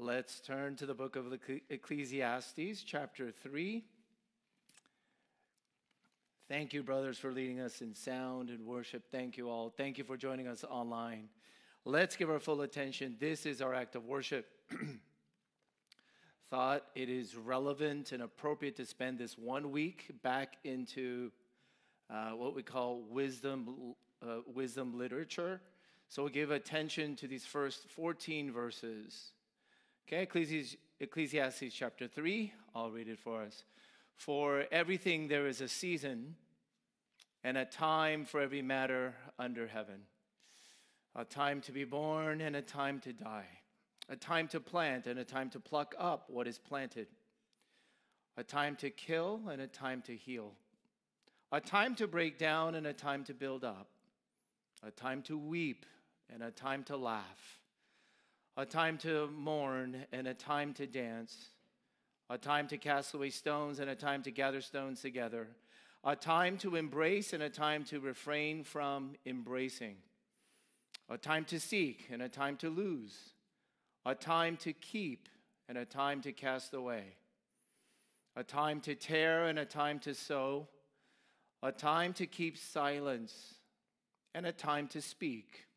Let's turn to the book of Ecclesiastes, chapter 3. Thank you, brothers, for leading us in sound and worship. Thank you all. Thank you for joining us online. Let's give our full attention. This is our act of worship. Thought it is relevant and appropriate to spend this one week back into uh, what we call wisdom, uh, wisdom literature. So we'll give attention to these first 14 verses. Okay, Ecclesiastes, Ecclesiastes chapter 3, I'll read it for us. For everything there is a season and a time for every matter under heaven a time to be born and a time to die, a time to plant and a time to pluck up what is planted, a time to kill and a time to heal, a time to break down and a time to build up, a time to weep and a time to laugh a time to mourn and a time to dance, a time to cast away stones and a time to gather stones together, a time to embrace and a time to refrain from embracing, a time to seek and a time to lose, a time to keep and a time to cast away, a time to tear and a time to sow, a time to keep silence and a time to speak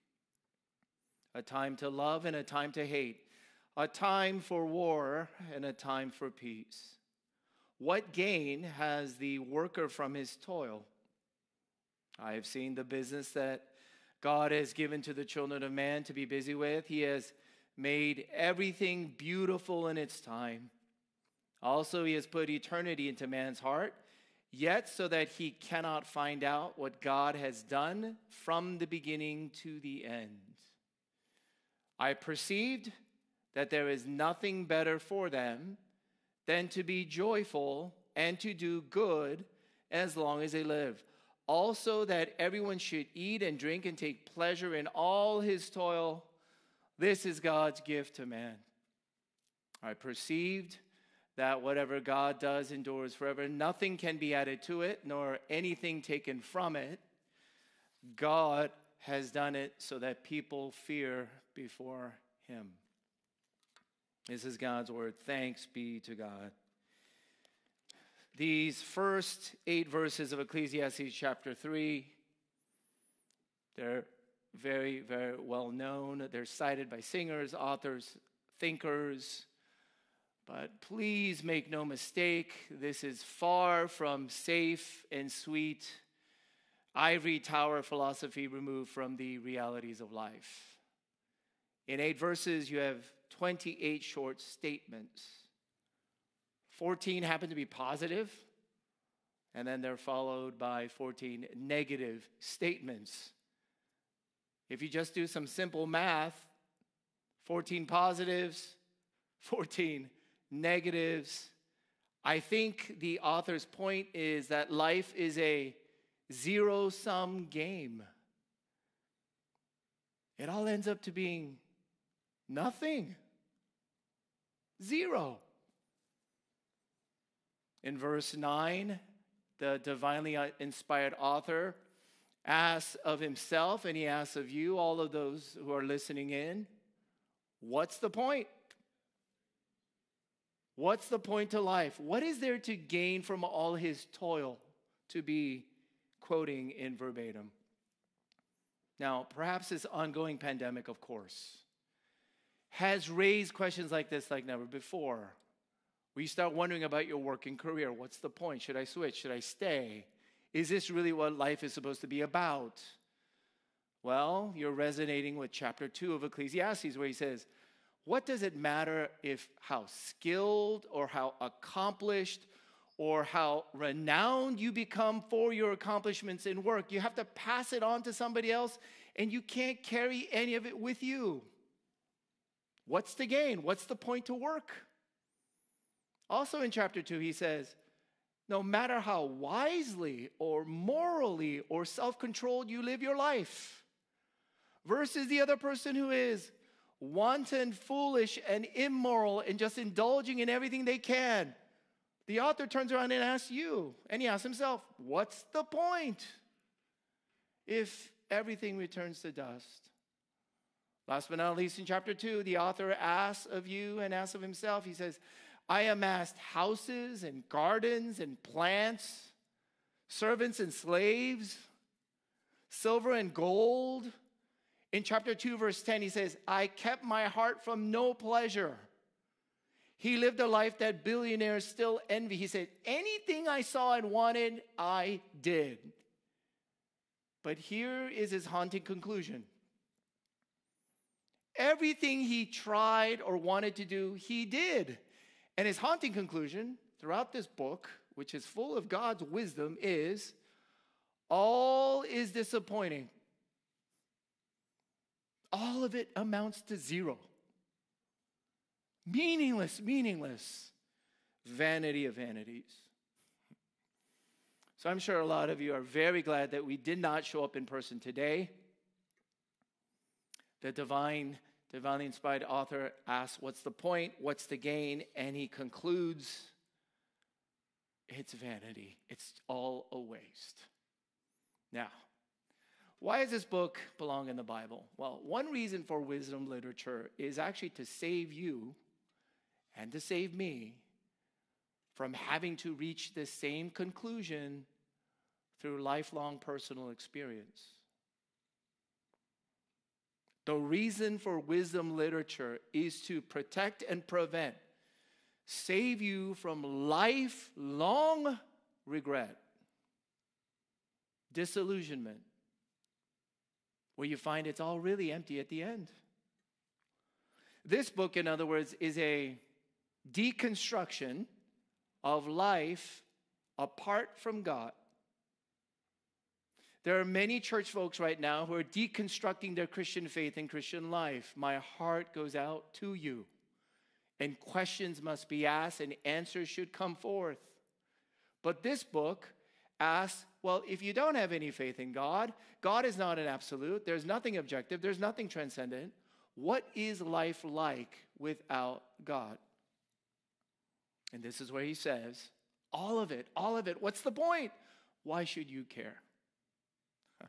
a time to love and a time to hate, a time for war and a time for peace. What gain has the worker from his toil? I have seen the business that God has given to the children of man to be busy with. He has made everything beautiful in its time. Also, He has put eternity into man's heart, yet so that he cannot find out what God has done from the beginning to the end. I perceived that there is nothing better for them than to be joyful and to do good as long as they live. Also, that everyone should eat and drink and take pleasure in all his toil. This is God's gift to man. I perceived that whatever God does endures forever. Nothing can be added to it, nor anything taken from it. God has done it so that people fear before him. This is God's word. Thanks be to God. These first eight verses of Ecclesiastes chapter 3, they're very, very well known. They're cited by singers, authors, thinkers. But please make no mistake, this is far from safe and sweet ivory tower philosophy removed from the realities of life. In eight verses, you have 28 short statements. 14 happen to be positive, and then they're followed by 14 negative statements. If you just do some simple math, 14 positives, 14 negatives. I think the author's point is that life is a zero sum game. It all ends up to being Nothing. Zero. In verse 9, the divinely uh, inspired author asks of himself and he asks of you, all of those who are listening in, what's the point? What's the point to life? What is there to gain from all his toil? To be quoting in verbatim. Now, perhaps this ongoing pandemic, of course, has raised questions like this like never before. We start wondering about your working career. What's the point? Should I switch? Should I stay? Is this really what life is supposed to be about? Well, you're resonating with chapter 2 of Ecclesiastes, where he says, What does it matter if how skilled or how accomplished or how renowned you become for your accomplishments in work? You have to pass it on to somebody else, and you can't carry any of it with you. What's the gain? What's the point to work? Also in chapter 2, he says, no matter how wisely or morally or self controlled you live your life, versus the other person who is wanton, foolish, and immoral and just indulging in everything they can. The author turns around and asks you, and he asks himself, What's the point if everything returns to dust? Last but not least, in chapter 2, the author asks of you and asks of himself, he says, I amassed houses and gardens and plants, servants and slaves, silver and gold. In chapter 2, verse 10, he says, I kept my heart from no pleasure. He lived a life that billionaires still envy. He said, Anything I saw and wanted, I did. But here is his haunting conclusion everything he tried or wanted to do, he did. And his haunting conclusion throughout this book, which is full of God's wisdom, is all is disappointing. All of it amounts to zero. Meaningless, meaningless. Vanity of vanities. So I'm sure a lot of you are very glad that we did not show up in person today. The divine, divinely inspired author asks, What's the point? What's the gain? And he concludes, It's vanity. It's all a waste. Now, why does this book belong in the Bible? Well, one reason for wisdom literature is actually to save you and to save me from having to reach the same conclusion through lifelong personal experience. The reason for wisdom literature is to protect and prevent, save you from lifelong regret, disillusionment, where you find it's all really empty at the end. This book, in other words, is a deconstruction of life apart from God. There are many church folks right now who are deconstructing their Christian faith and Christian life. My heart goes out to you. And questions must be asked and answers should come forth. But this book asks well, if you don't have any faith in God, God is not an absolute, there's nothing objective, there's nothing transcendent. What is life like without God? And this is where he says, all of it, all of it. What's the point? Why should you care?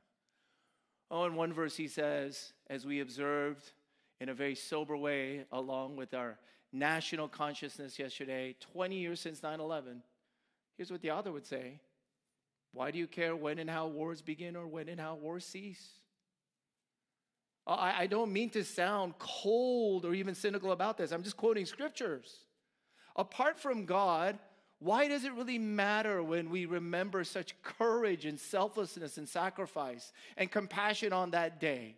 oh, in one verse he says, as we observed in a very sober way, along with our national consciousness yesterday, 20 years since 9 11, here's what the author would say Why do you care when and how wars begin or when and how wars cease? I, I don't mean to sound cold or even cynical about this. I'm just quoting scriptures. Apart from God, why does it really matter when we remember such courage and selflessness and sacrifice and compassion on that day?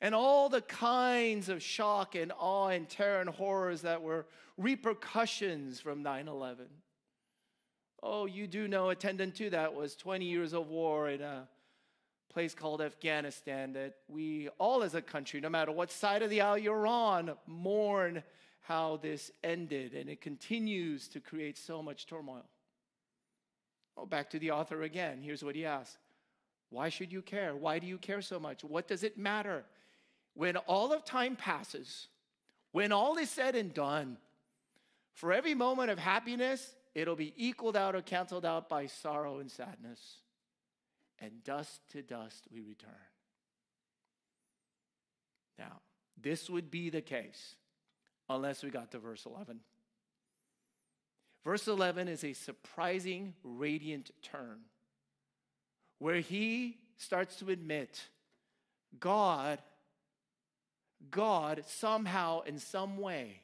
And all the kinds of shock and awe and terror and horrors that were repercussions from 9 11. Oh, you do know, attendant to that was 20 years of war in a place called Afghanistan that we all as a country, no matter what side of the aisle you're on, mourn how this ended, and it continues to create so much turmoil. Oh, back to the author again. Here's what he asks Why should you care? Why do you care so much? What does it matter? When all of time passes, when all is said and done, for every moment of happiness, it'll be equaled out or canceled out by sorrow and sadness. And dust to dust we return. Now, this would be the case unless we got to verse 11. Verse 11 is a surprising, radiant turn where he starts to admit God, God somehow, in some way,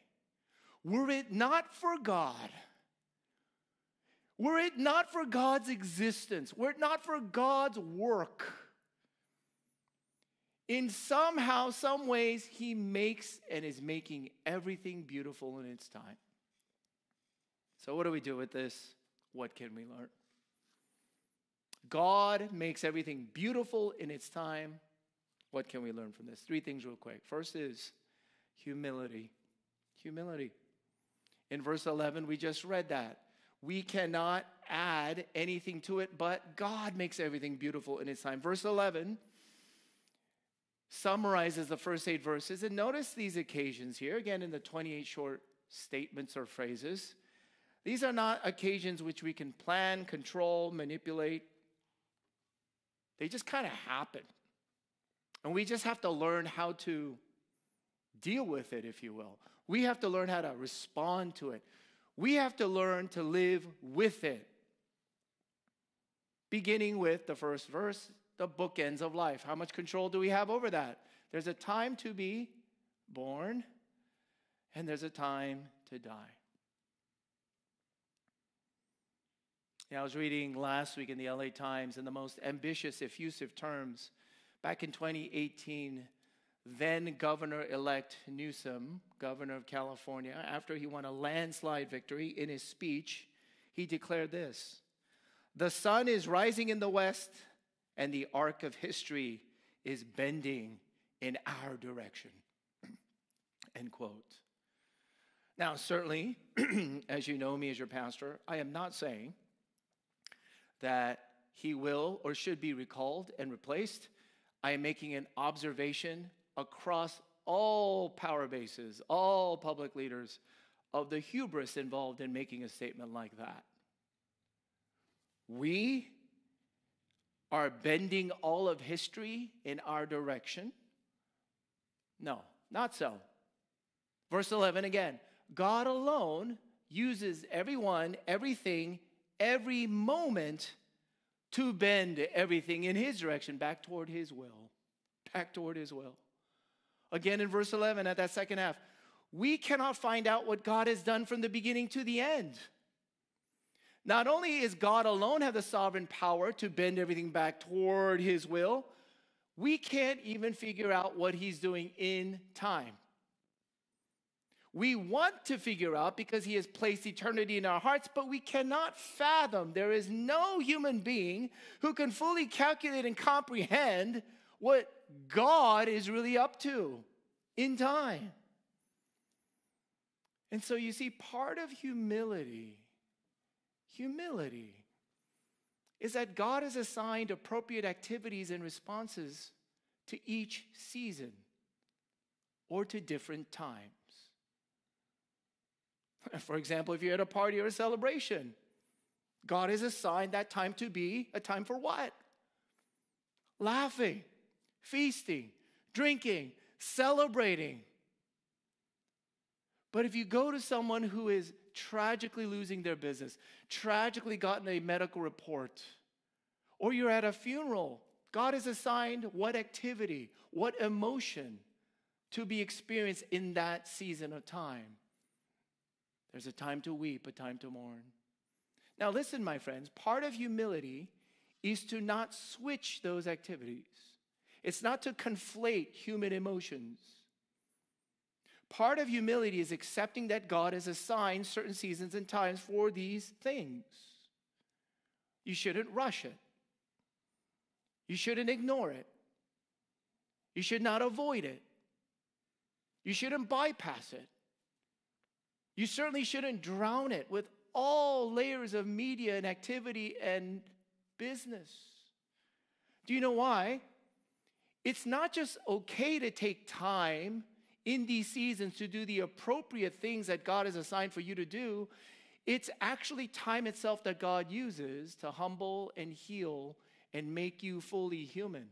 were it not for God, were it not for God's existence, were it not for God's work, in somehow, some ways, he makes and is making everything beautiful in its time. So, what do we do with this? What can we learn? God makes everything beautiful in its time. What can we learn from this? Three things, real quick. First is humility. Humility. In verse 11, we just read that. We cannot add anything to it, but God makes everything beautiful in its time. Verse 11 summarizes the first eight verses. And notice these occasions here, again, in the 28 short statements or phrases. These are not occasions which we can plan, control, manipulate. They just kind of happen. And we just have to learn how to deal with it, if you will. We have to learn how to respond to it. We have to learn to live with it. Beginning with the first verse, the bookends of life. How much control do we have over that? There's a time to be born, and there's a time to die. Yeah, I was reading last week in the LA Times in the most ambitious, effusive terms. Back in 2018, then Governor elect Newsom, governor of California, after he won a landslide victory in his speech, he declared this The sun is rising in the west, and the arc of history is bending in our direction. End quote. Now, certainly, as you know me as your pastor, I am not saying that he will or should be recalled and replaced. I am making an observation across all power bases, all public leaders, of the hubris involved in making a statement like that. We are bending all of history in our direction. No, not so. Verse 11 again God alone uses everyone, everything, every moment to bend everything in His direction back toward His will. Back toward His will. Again in verse 11, at that second half, we cannot find out what God has done from the beginning to the end. Not only is God alone have the sovereign power to bend everything back toward his will, we can't even figure out what he's doing in time. We want to figure out because he has placed eternity in our hearts, but we cannot fathom. There is no human being who can fully calculate and comprehend what God is really up to in time. And so you see, part of humility, humility, is that God has assigned appropriate activities and responses to each season or to different times. For example, if you're at a party or a celebration, God has assigned that time to be a time for what? Laughing, feasting, drinking, celebrating. But if you go to someone who is tragically losing their business, tragically gotten a medical report, or you're at a funeral, God has assigned what activity, what emotion to be experienced in that season of time. There's a time to weep, a time to mourn. Now, listen, my friends, part of humility is to not switch those activities. It's not to conflate human emotions. Part of humility is accepting that God has assigned certain seasons and times for these things. You shouldn't rush it. You shouldn't ignore it. You should not avoid it. You shouldn't bypass it. You certainly shouldn't drown it with all layers of media and activity and business. Do you know why? It's not just okay to take time in these seasons to do the appropriate things that God has assigned for you to do. It's actually time itself that God uses to humble and heal and make you fully human.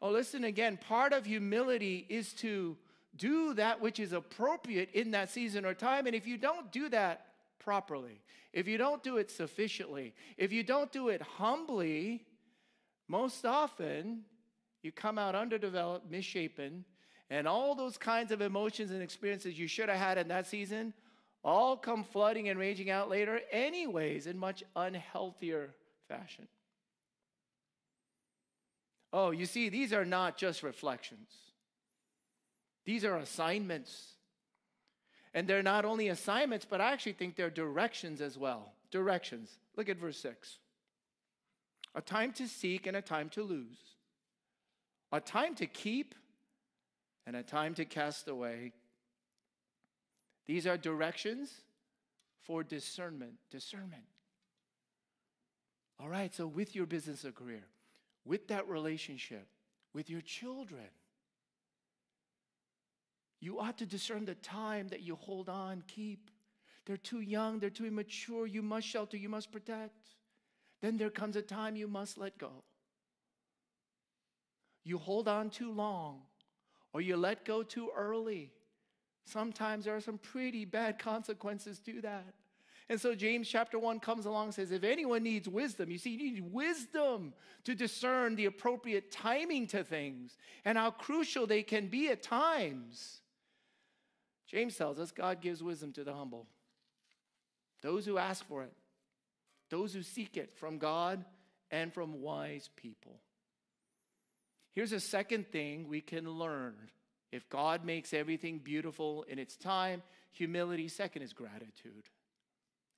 Oh, listen again. Part of humility is to do that which is appropriate in that season or time. And if you don't do that properly, if you don't do it sufficiently, if you don't do it humbly, most often, you come out underdeveloped, misshapen, and all those kinds of emotions and experiences you should have had in that season all come flooding and raging out later, anyways, in much unhealthier fashion. Oh, you see, these are not just reflections, these are assignments. And they're not only assignments, but I actually think they're directions as well. Directions. Look at verse 6 a time to seek and a time to lose, a time to keep and a time to cast away. These are directions for discernment. Discernment. All right, so with your business or career, with that relationship, with your children, you ought to discern the time that you hold on, keep. They're too young, they're too immature. You must shelter, you must protect then there comes a time you must let go. You hold on too long or you let go too early. Sometimes there are some pretty bad consequences to that. And so James chapter 1 comes along and says, if anyone needs wisdom, you see, you need wisdom to discern the appropriate timing to things and how crucial they can be at times. James tells us God gives wisdom to the humble, those who ask for it, those who seek it from God and from wise people. Here's a second thing we can learn. If God makes everything beautiful in its time, humility. Second is gratitude.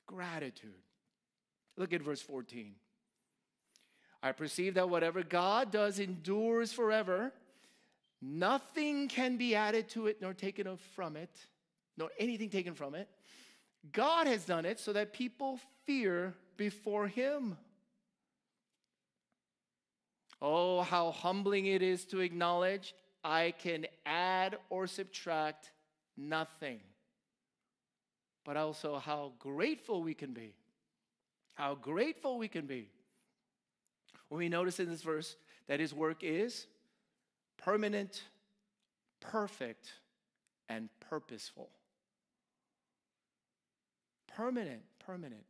Gratitude. Look at verse 14. I perceive that whatever God does endures forever. Nothing can be added to it nor taken from it, nor anything taken from it. God has done it so that people fear before Him. Oh, how humbling it is to acknowledge I can add or subtract nothing. But also how grateful we can be. How grateful we can be. When we notice in this verse that his work is permanent, perfect, and purposeful. Permanent, permanent.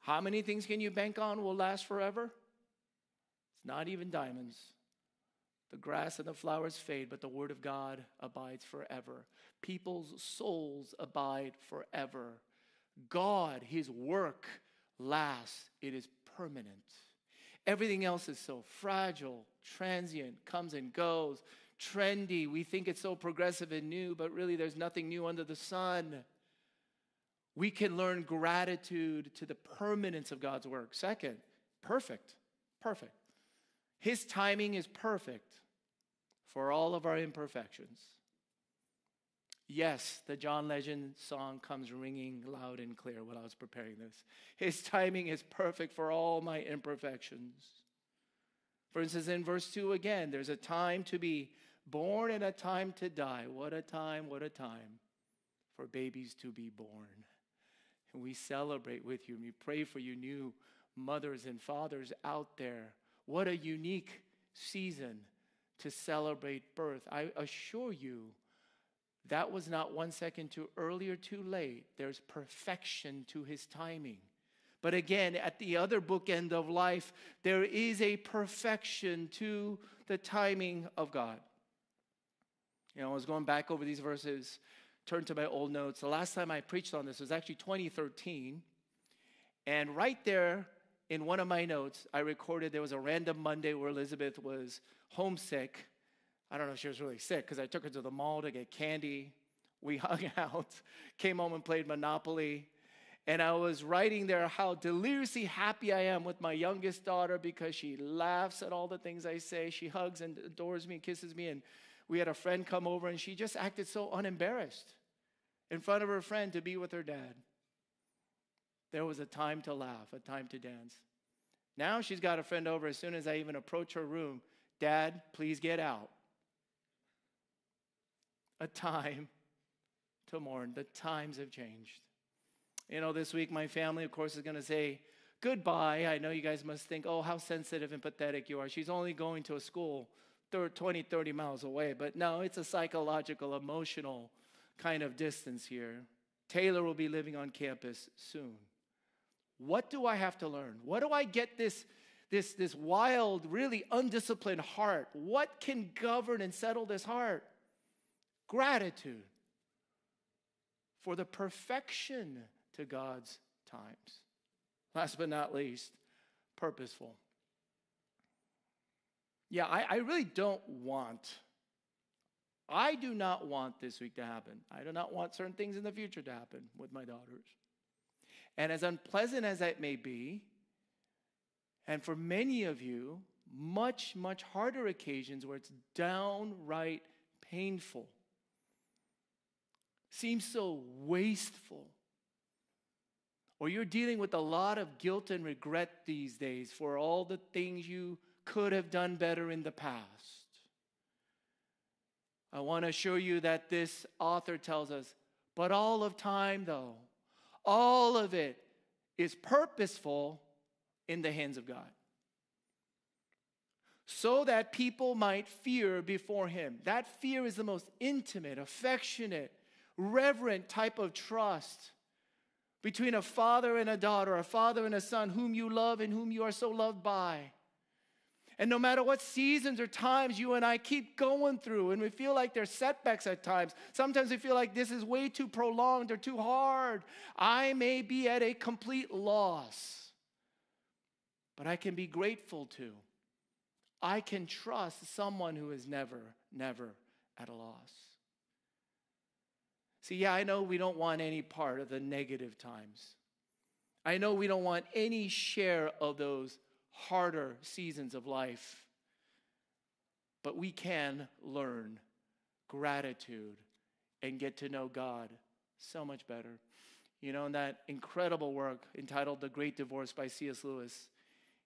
How many things can you bank on will last forever? It's not even diamonds. The grass and the flowers fade, but the word of God abides forever. People's souls abide forever. God, his work lasts, it is permanent. Everything else is so fragile, transient, comes and goes, trendy. We think it's so progressive and new, but really there's nothing new under the sun. We can learn gratitude to the permanence of God's work. Second, perfect, perfect. His timing is perfect for all of our imperfections. Yes, the John Legend song comes ringing loud and clear while I was preparing this. His timing is perfect for all my imperfections. For instance, in verse 2 again, there's a time to be born and a time to die. What a time, what a time for babies to be born. And we celebrate with you and we pray for you, new mothers and fathers out there what a unique season to celebrate birth. I assure you, that was not one second too early or too late. There's perfection to his timing. But again, at the other bookend of life, there is a perfection to the timing of God. You know, I was going back over these verses, turned to my old notes. The last time I preached on this was actually 2013. And right there, in one of my notes, I recorded there was a random Monday where Elizabeth was homesick. I don't know if she was really sick because I took her to the mall to get candy. We hung out, came home and played Monopoly. And I was writing there how deliriously happy I am with my youngest daughter because she laughs at all the things I say. She hugs and adores me and kisses me. And we had a friend come over and she just acted so unembarrassed in front of her friend to be with her dad. There was a time to laugh, a time to dance. Now she's got a friend over as soon as I even approach her room. Dad, please get out. A time to mourn. The times have changed. You know, this week my family, of course, is going to say goodbye. I know you guys must think, oh, how sensitive and pathetic you are. She's only going to a school 20, 30 miles away. But no, it's a psychological, emotional kind of distance here. Taylor will be living on campus soon. What do I have to learn? What do I get this, this, this wild, really undisciplined heart? What can govern and settle this heart? Gratitude for the perfection to God's times. Last but not least, purposeful. Yeah, I, I really don't want, I do not want this week to happen. I do not want certain things in the future to happen with my daughters. And as unpleasant as that may be, and for many of you, much, much harder occasions where it's downright painful, seems so wasteful, or you're dealing with a lot of guilt and regret these days for all the things you could have done better in the past. I want to assure you that this author tells us, but all of time, though, all of it is purposeful in the hands of God. so that people might fear before him. That fear is the most intimate, affectionate, reverent type of trust between a father and a daughter, a father and a son, whom you love and whom you are so loved by. And no matter what seasons or times you and I keep going through, and we feel like there's setbacks at times, sometimes we feel like this is way too prolonged or too hard. I may be at a complete loss, but I can be grateful to. I can trust someone who is never, never at a loss. See, yeah, I know we don't want any part of the negative times. I know we don't want any share of those harder seasons of life. But we can learn gratitude and get to know God so much better. You know, in that incredible work entitled The Great Divorce by C.S. Lewis,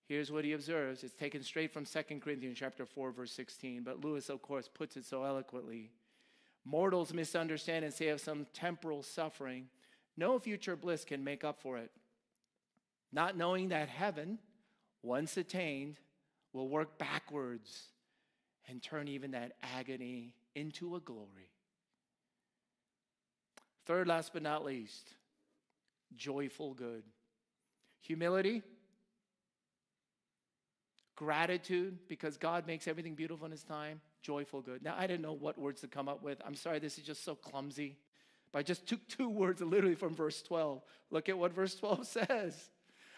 here's what he observes. It's taken straight from 2 Corinthians chapter 4, verse 16, but Lewis, of course, puts it so eloquently. Mortals misunderstand and say of some temporal suffering, no future bliss can make up for it. Not knowing that heaven, once attained, will work backwards and turn even that agony into a glory. Third, last but not least, joyful good. Humility, gratitude, because God makes everything beautiful in His time, joyful good. Now, I didn't know what words to come up with. I'm sorry, this is just so clumsy. But I just took two words literally from verse 12. Look at what verse 12 says.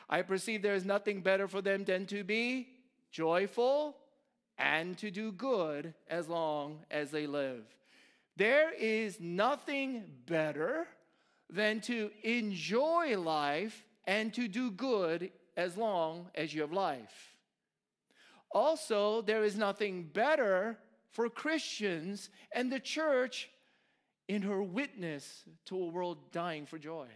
I perceive there is nothing better for them than to be joyful and to do good as long as they live. There is nothing better than to enjoy life and to do good as long as you have life. Also, there is nothing better for Christians and the church in her witness to a world dying for joy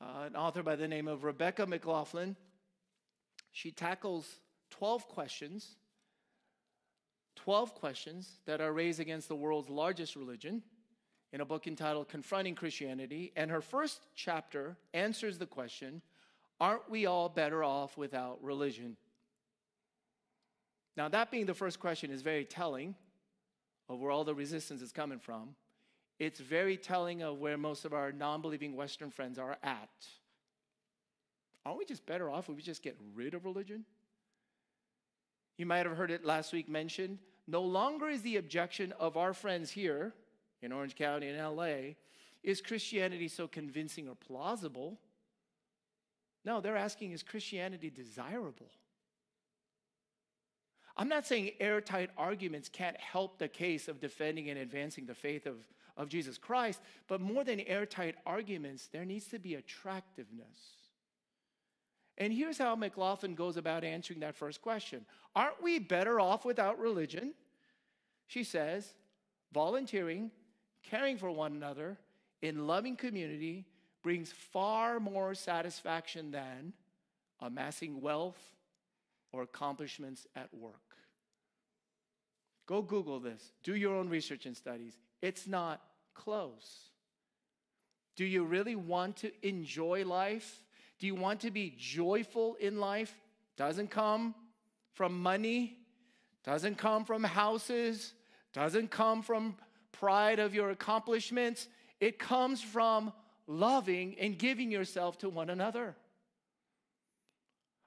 uh, an author by the name of Rebecca McLaughlin. She tackles 12 questions, 12 questions that are raised against the world's largest religion in a book entitled Confronting Christianity. And her first chapter answers the question Aren't we all better off without religion? Now, that being the first question is very telling of where all the resistance is coming from it's very telling of where most of our non believing Western friends are at. Aren't we just better off if we just get rid of religion? You might have heard it last week mentioned. No longer is the objection of our friends here in Orange County and LA is Christianity so convincing or plausible? No, they're asking is Christianity desirable? I'm not saying airtight arguments can't help the case of defending and advancing the faith of of Jesus Christ, but more than airtight arguments, there needs to be attractiveness. And here's how McLaughlin goes about answering that first question Aren't we better off without religion? She says, volunteering, caring for one another in loving community brings far more satisfaction than amassing wealth or accomplishments at work. Go Google this, do your own research and studies. It's not close. Do you really want to enjoy life? Do you want to be joyful in life? Doesn't come from money, doesn't come from houses, doesn't come from pride of your accomplishments. It comes from loving and giving yourself to one another.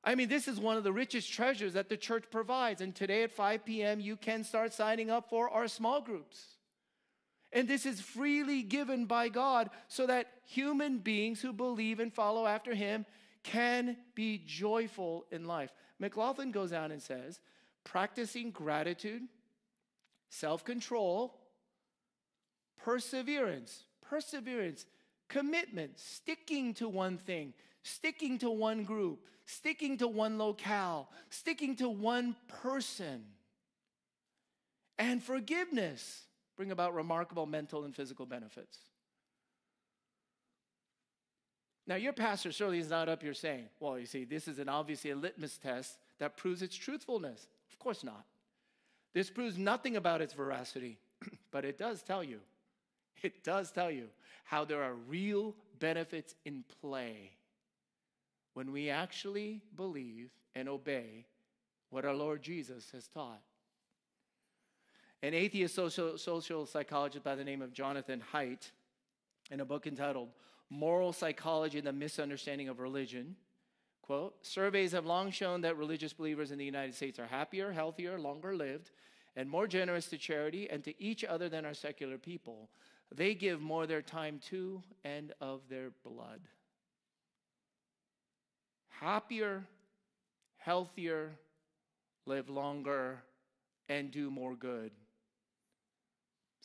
I mean, this is one of the richest treasures that the church provides. And today at 5 p.m., you can start signing up for our small groups. And this is freely given by God so that human beings who believe and follow after Him can be joyful in life. McLaughlin goes on and says practicing gratitude, self control, perseverance, perseverance, commitment, sticking to one thing, sticking to one group, sticking to one locale, sticking to one person, and forgiveness bring about remarkable mental and physical benefits. Now, your pastor surely is not up here saying, well, you see, this is an obviously a litmus test that proves its truthfulness. Of course not. This proves nothing about its veracity, but it does tell you, it does tell you how there are real benefits in play when we actually believe and obey what our Lord Jesus has taught. An atheist social, social psychologist by the name of Jonathan Haidt, in a book entitled Moral Psychology and the Misunderstanding of Religion, quote, surveys have long shown that religious believers in the United States are happier, healthier, longer lived, and more generous to charity and to each other than our secular people. They give more their time to and of their blood. Happier, healthier, live longer, and do more good.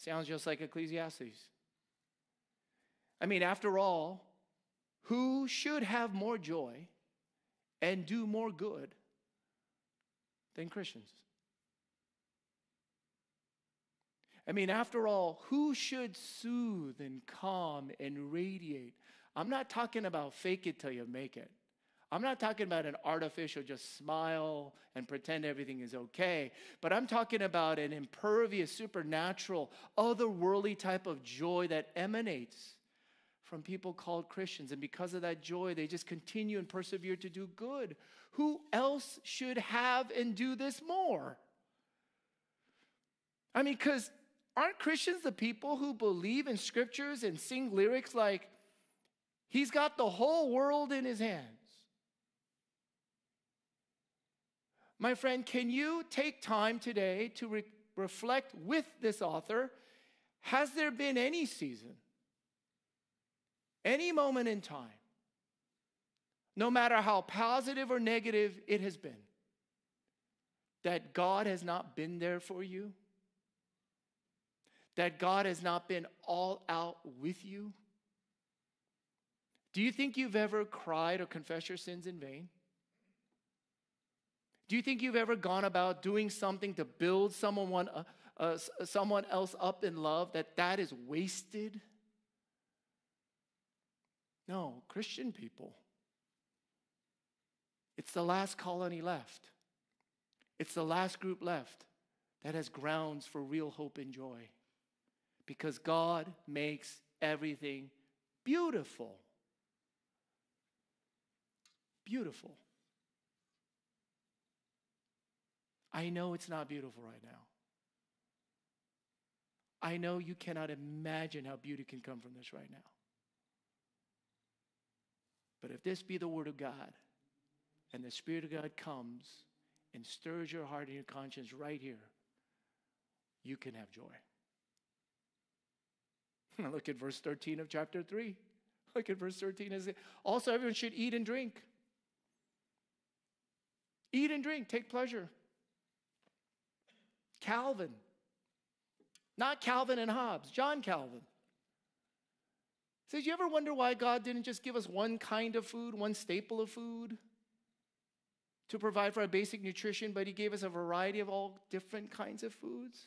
Sounds just like Ecclesiastes. I mean, after all, who should have more joy and do more good than Christians? I mean, after all, who should soothe and calm and radiate? I'm not talking about fake it till you make it. I'm not talking about an artificial just smile and pretend everything is okay, but I'm talking about an impervious, supernatural, otherworldly type of joy that emanates from people called Christians. And because of that joy, they just continue and persevere to do good. Who else should have and do this more? I mean, because aren't Christians the people who believe in scriptures and sing lyrics like, He's got the whole world in His hands? My friend, can you take time today to re- reflect with this author? Has there been any season, any moment in time, no matter how positive or negative it has been, that God has not been there for you? That God has not been all out with you? Do you think you've ever cried or confessed your sins in vain? Do you think you've ever gone about doing something to build someone, uh, uh, someone else up in love that that is wasted? No, Christian people. It's the last colony left. It's the last group left that has grounds for real hope and joy. Because God makes everything beautiful. Beautiful. I know it's not beautiful right now. I know you cannot imagine how beauty can come from this right now. But if this be the Word of God, and the Spirit of God comes and stirs your heart and your conscience right here, you can have joy. Look at verse 13 of chapter 3. Look at verse 13. Also, everyone should eat and drink. Eat and drink, take pleasure Calvin. Not Calvin and Hobbes, John Calvin. Says, you ever wonder why God didn't just give us one kind of food, one staple of food to provide for our basic nutrition, but He gave us a variety of all different kinds of foods?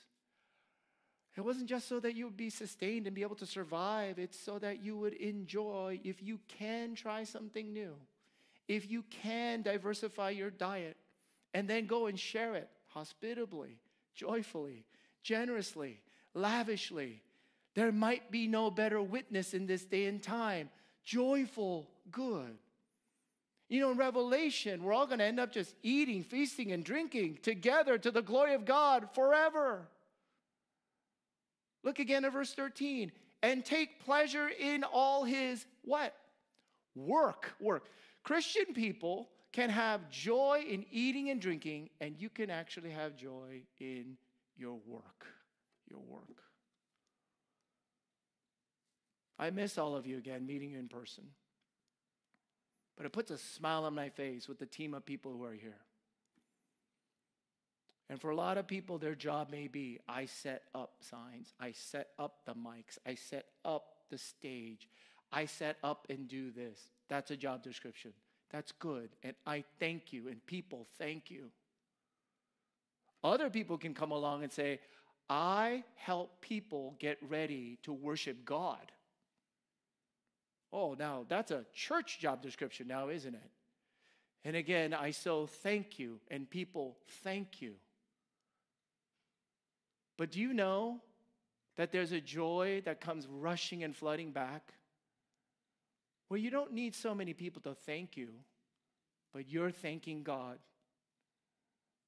It wasn't just so that you would be sustained and be able to survive, it's so that you would enjoy if you can try something new, if you can diversify your diet, and then go and share it hospitably joyfully, generously, lavishly. There might be no better witness in this day and time. Joyful, good. You know, in Revelation, we're all going to end up just eating, feasting, and drinking together to the glory of God forever. Look again at verse 13. And take pleasure in all his what? Work. Work. Christian people can have joy in eating and drinking, and you can actually have joy in your work. Your work. I miss all of you again, meeting you in person. But it puts a smile on my face with the team of people who are here. And for a lot of people, their job may be I set up signs, I set up the mics, I set up the stage, I set up and do this. That's a job description. That's good. And I thank you. And people thank you. Other people can come along and say, I help people get ready to worship God. Oh, now that's a church job description now, isn't it? And again, I so thank you, and people thank you. But do you know that there's a joy that comes rushing and flooding back? Well, you don't need so many people to thank you, but you're thanking God.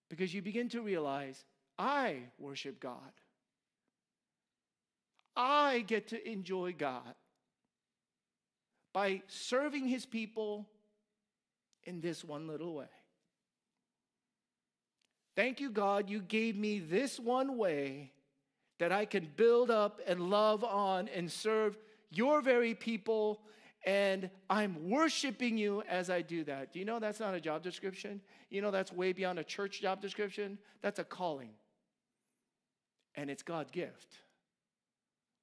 Because you begin to realize I worship God. I get to enjoy God by serving his people in this one little way. Thank you, God, you gave me this one way that I can build up and love on and serve your very people. And I'm worshiping you as I do that. Do you know that's not a job description? You know that's way beyond a church job description? That's a calling. And it's God's gift.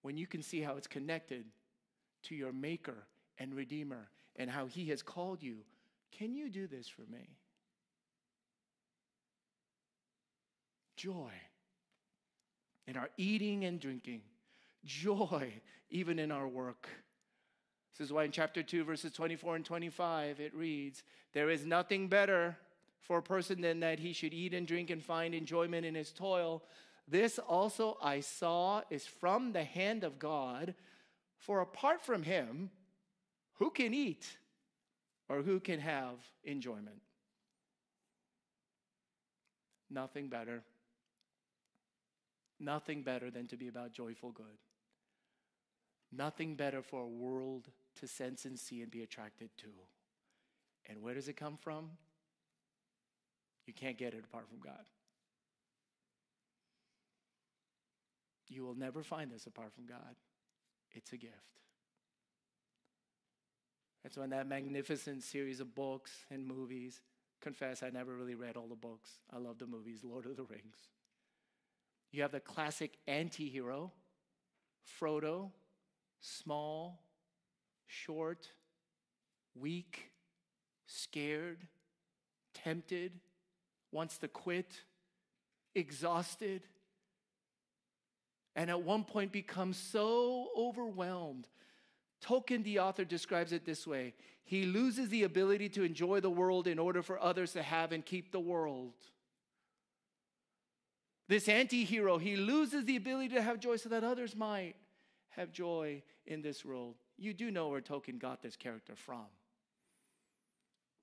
When you can see how it's connected to your Maker and Redeemer and how He has called you, can you do this for me? Joy in our eating and drinking, joy even in our work. This is why in chapter 2, verses 24 and 25, it reads, There is nothing better for a person than that he should eat and drink and find enjoyment in his toil. This also I saw is from the hand of God, for apart from him, who can eat or who can have enjoyment? Nothing better. Nothing better than to be about joyful good. Nothing better for a world to sense and see and be attracted to. And where does it come from? You can't get it apart from God. You will never find this apart from God. It's a gift. And so, in that magnificent series of books and movies, confess I never really read all the books. I love the movies, Lord of the Rings. You have the classic anti hero, Frodo, small, short, weak, scared, tempted, wants to quit, exhausted, and at one point becomes so overwhelmed. Tolkien, the author, describes it this way He loses the ability to enjoy the world in order for others to have and keep the world. This anti hero, he loses the ability to have joy so that others might have joy in this world. You do know where Tolkien got this character from.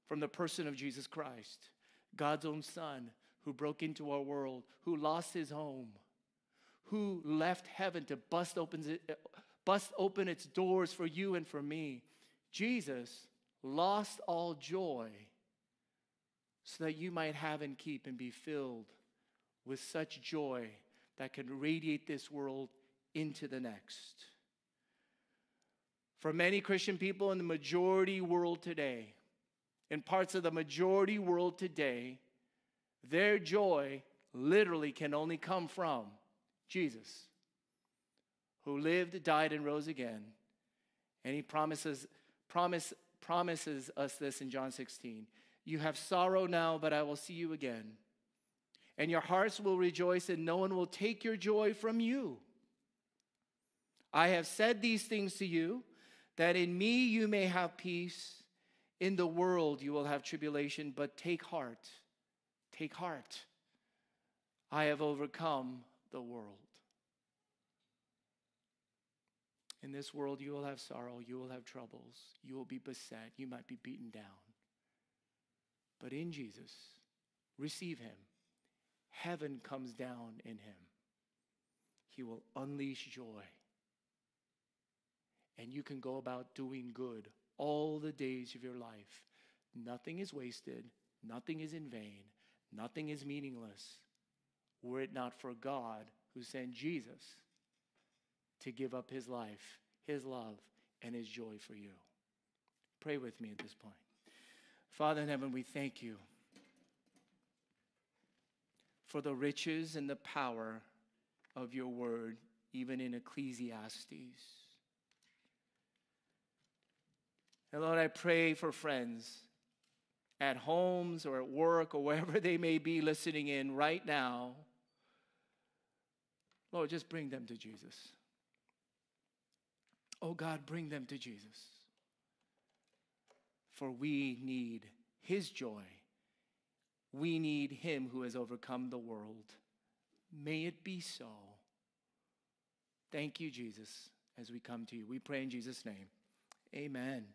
From the person of Jesus Christ, God's own Son, who broke into our world, who lost his home, who left heaven to bust bust open its doors for you and for me. Jesus lost all joy so that you might have and keep and be filled with such joy that can radiate this world into the next. For many Christian people in the majority world today, in parts of the majority world today, their joy literally can only come from Jesus, who lived, died, and rose again. And he promises, promise, promises us this in John 16 You have sorrow now, but I will see you again and your hearts will rejoice, and no one will take your joy from you. I have said these things to you, that in me you may have peace. In the world you will have tribulation, but take heart. Take heart. I have overcome the world. In this world, you will have sorrow, you will have troubles, you will be beset, you might be beaten down. But in Jesus, receive Him heaven comes down in him. He will unleash joy. And you can go about doing good all the days of your life. Nothing is wasted, nothing is in vain, nothing is meaningless, were it not for God who sent Jesus to give up his life, his love, and his joy for you. Pray with me at this point. Father in heaven, we thank you for the riches and the power of your word, even in Ecclesiastes. And Lord, I pray for friends at homes or at work or wherever they may be listening in right now. Lord, just bring them to Jesus. Oh God, bring them to Jesus. For we need his joy we need him who has overcome the world. May it be so. Thank you, Jesus, as we come to you. We pray in Jesus' name. Amen.